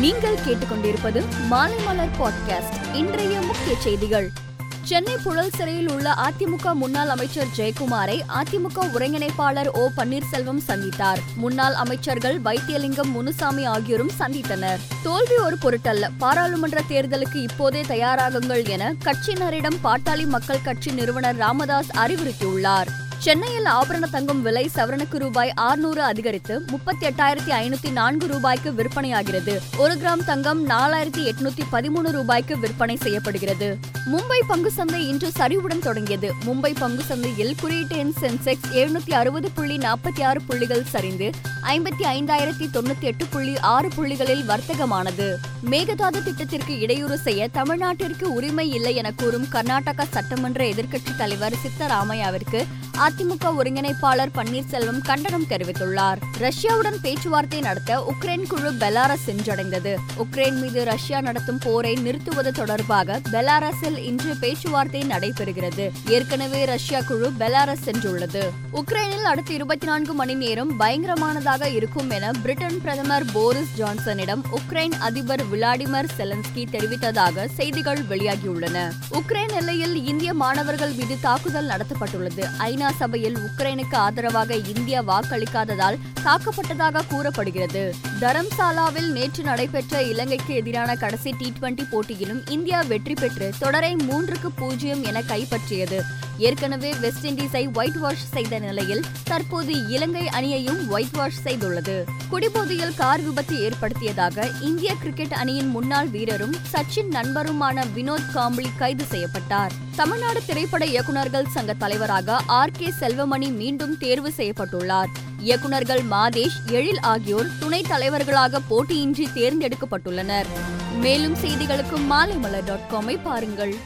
நீங்கள் கேட்டுக்கொண்டிருப்பது மாலை மலர் பாட்காஸ்ட் இன்றைய முக்கிய செய்திகள். சென்னை புழல் சிறையில் உள்ள அதிமுக முன்னாள் அமைச்சர் ஜெயக்குமாரை அதிமுக ஒருங்கிணைப்பாளர் ஓ பன்னீர்செல்வம் சந்தித்தார். முன்னாள் அமைச்சர்கள் வைத்தியலிங்கம் முனுசாமி ஆகியோரும் சந்தித்தனர். தோல்வி ஒரு பொருட்டல்ல. பாராளுமன்ற தேர்தலுக்கு இப்போதே தயாராகுங்கள் என கட்சியினரிடம் பாட்டாளி மக்கள் கட்சி நிறுவனர் ராமதாஸ் அறிவுறுத்தியுள்ளார். சென்னையில் ஆபரண தங்கம் விலை சவரனுக்கு ரூபாய் ஆறுநூறு அதிகரித்து முப்பத்தி எட்டாயிரத்தி ஐநூத்தி நான்கு ரூபாய்க்கு விற்பனையாகிறது. ஒரு கிராம் தங்கம் நாலாயிரத்தி எட்நூத்தி பதிமூணு ரூபாய்க்கு விற்பனை செய்யப்படுகிறது. மும்பை பங்கு சந்தை இன்று சரிவுடன் தொடங்கியது. மும்பை பங்கு சந்தையில் குறியீட்டு எண் சென்செக்ஸ் எழுநூத்தி அறுபது புள்ளி நாற்பத்தி ஆறு புள்ளிகள் சரிந்து ஐம்பத்தி ஐந்தாயிரத்தி தொண்ணூத்தி எட்டு புள்ளி ஆறு புள்ளிகளில் வர்த்தகமானது. மேகதாது திட்டத்திற்கு இடையூறு செய்ய தமிழ்நாட்டிற்கு உரிமை இல்லை என கூறும் கர்நாடகா சட்டமன்ற எதிர்க்கட்சித் தலைவர் சித்தராமையாவிற்கு அதிமுக ஒருங்கிணைப்பாளர் பன்னீர்செல்வம் கண்டனம் தெரிவித்துள்ளார். ரஷ்யாவுடன் பேச்சுவார்த்தை நடத்த உக்ரைன் குழு பெலாரஸ் சென்றடைந்தது உக்ரைன் மீது ரஷ்யா நடத்தும் போரை நிறுத்துவது தொடர்பாக பெலாரஸில் இன்று பேச்சுவார்த்தை நடைபெறுகிறது. ஏற்கனவே ரஷ்யா குழு பெலாரஸ் சென்றுள்ளது. உக்ரைனில் அடுத்த இருபத்தி நான்கு மணி நேரம் பயங்கரமானதாக இருக்கும் என பிரிட்டன் பிரதமர் போரிஸ் ஜான்சனிடம் உக்ரைன் அதிபர் விளாடிமிர் செலன்ஸ்கி தெரிவித்ததாக செய்திகள் வெளியாகியுள்ளன. உக்ரைன் எல்லையில் இந்திய மாணவர்கள் மீது தாக்குதல் நடத்தப்பட்டுள்ளது. ஐநா சபையில் உக்ரைனுக்கு ஆதரவாக இந்தியா வாக்களிக்காததால் தாக்கப்பட்டதாக கூறப்படுகிறது. தரம்சாலாவில் நேற்று நடைபெற்ற இலங்கைக்கு எதிரான கடைசி டி டுவெண்டி போட்டியிலும் இந்தியா வெற்றி பெற்று தொடரை மூன்றுக்கு பூஜ்ஜியம் என கைப்பற்றியது. ஏற்கனவே வெஸ்ட் இண்டீஸை ஒயிட் வாஷ் செய்த நிலையில் தற்போது இலங்கை அணியையும் ஒயிட் வாஷ் செய்துள்ளது. குடிபோதையில் கார் விபத்து ஏற்படுத்தியதாக இந்திய கிரிக்கெட் அணியின் முன்னாள் வீரரும் சச்சின் நண்பருமான வினோத் காம்பளி கைது செய்யப்பட்டார். தமிழ்நாடு திரைப்பட இயக்குநர்கள் சங்க தலைவராக ஆர். கே செல்வமணி மீண்டும் தேர்வு செய்யப்பட்டுள்ளார். இயக்குநர்கள் மாதேஷ் எழில் ஆகியோர் துணைத் தலைவர்களாக போட்டியின்றி தேர்ந்தெடுக்கப்பட்டுள்ளனர். மேலும் செய்திகளுக்கு மாலைமலர் டாட் காமை பாருங்கள்.